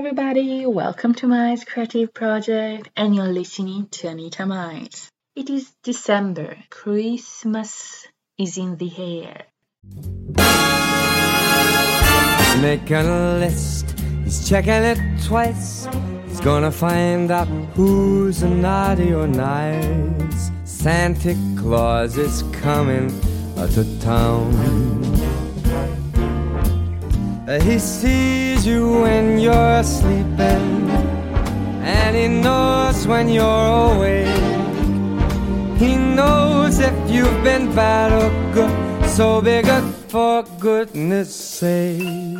Everybody. Welcome to my creative project, and you're listening to Anita Miles. It is December. Christmas is in the air. Making a list, he's checking it twice. He's gonna find out who's naughty or nice. Santa Claus is coming to town. Uh, he sees you when you're sleeping, and he knows when you're awake. He knows if you've been bad or good, so be good for goodness sake.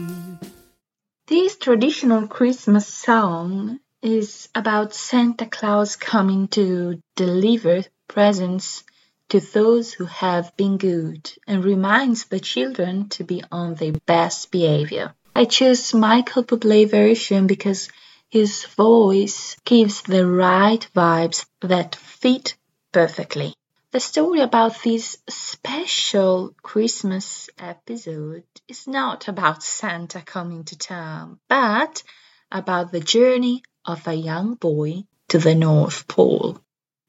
This traditional Christmas song is about Santa Claus coming to deliver presents to those who have been good and reminds the children to be on their best behavior. I chose Michael Bublé version because his voice gives the right vibes that fit perfectly. The story about this special Christmas episode is not about Santa coming to town, but about the journey of a young boy to the North Pole.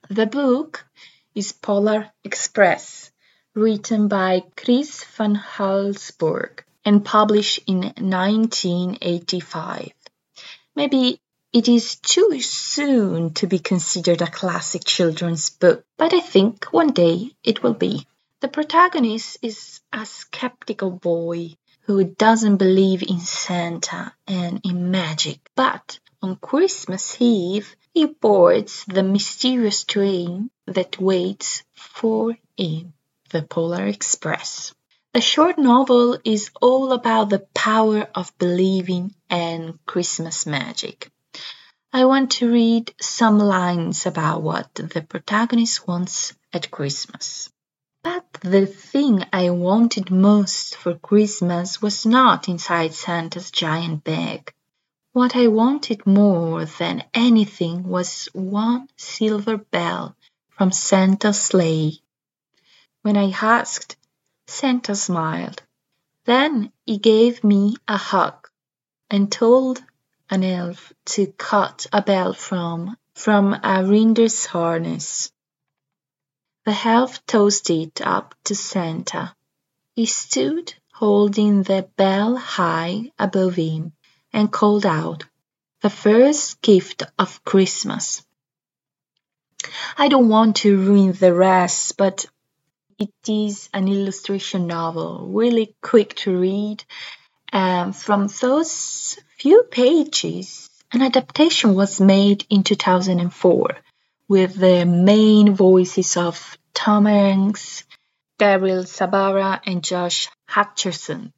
The book is Polar Express, written by Chris van Allsburg and published in 1985. Maybe it is too soon to be considered a classic children's book, but I think one day it will be. The protagonist is a skeptical boy who doesn't believe in Santa and in magic, but on Christmas Eve he boards the mysterious train that waits for him, the Polar Express. The short novel is all about the power of believing and Christmas magic. I want to read some lines about what the protagonist wants at Christmas. But the thing I wanted most for Christmas was not inside Santa's giant bag. What I wanted more than anything was one silver bell from Santa's sleigh. When I asked, Santa smiled. Then he gave me a hug and told an elf to cut a bell from from a reindeer's harness. The elf tossed it up to Santa. He stood holding the bell high above him and called out, "The first gift of Christmas." I don't want to ruin the rest, but it is an illustration novel, really quick to read. Um, from those few pages, an adaptation was made in 2004 with the main voices of Tom Hanks, Daryl Sabara, and Josh Hutcherson.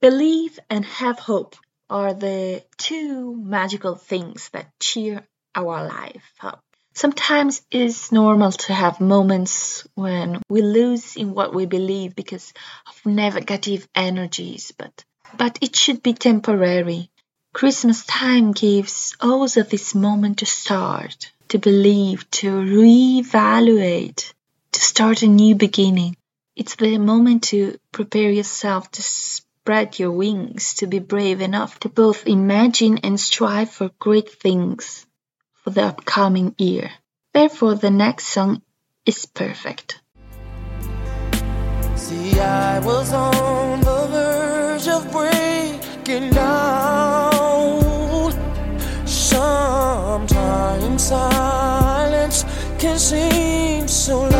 Believe and have hope are the two magical things that cheer our life up. Sometimes it's normal to have moments when we lose in what we believe because of negative energies, but but it should be temporary. Christmas time gives also this moment to start, to believe, to reevaluate, to start a new beginning. It's the moment to prepare yourself to spread your wings, to be brave enough to both imagine and strive for great things for the upcoming year. Therefore, the next song is perfect. See, I was on the verge of breaking down. Sometimes silence can seem so loud.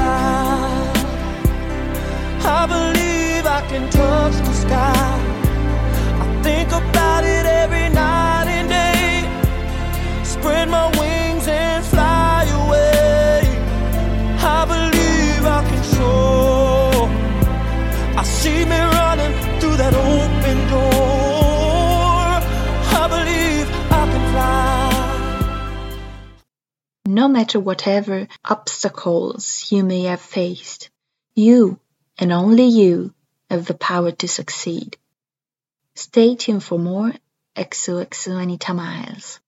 I believe I can touch the sky. I think about it every night and day. Spread my wings and fly away. I believe I can soar. I see me running through that open door. I believe I can fly. No matter whatever obstacles you may have faced, you and only you have the power to succeed. Stay tuned for more XOXO Anita Miles.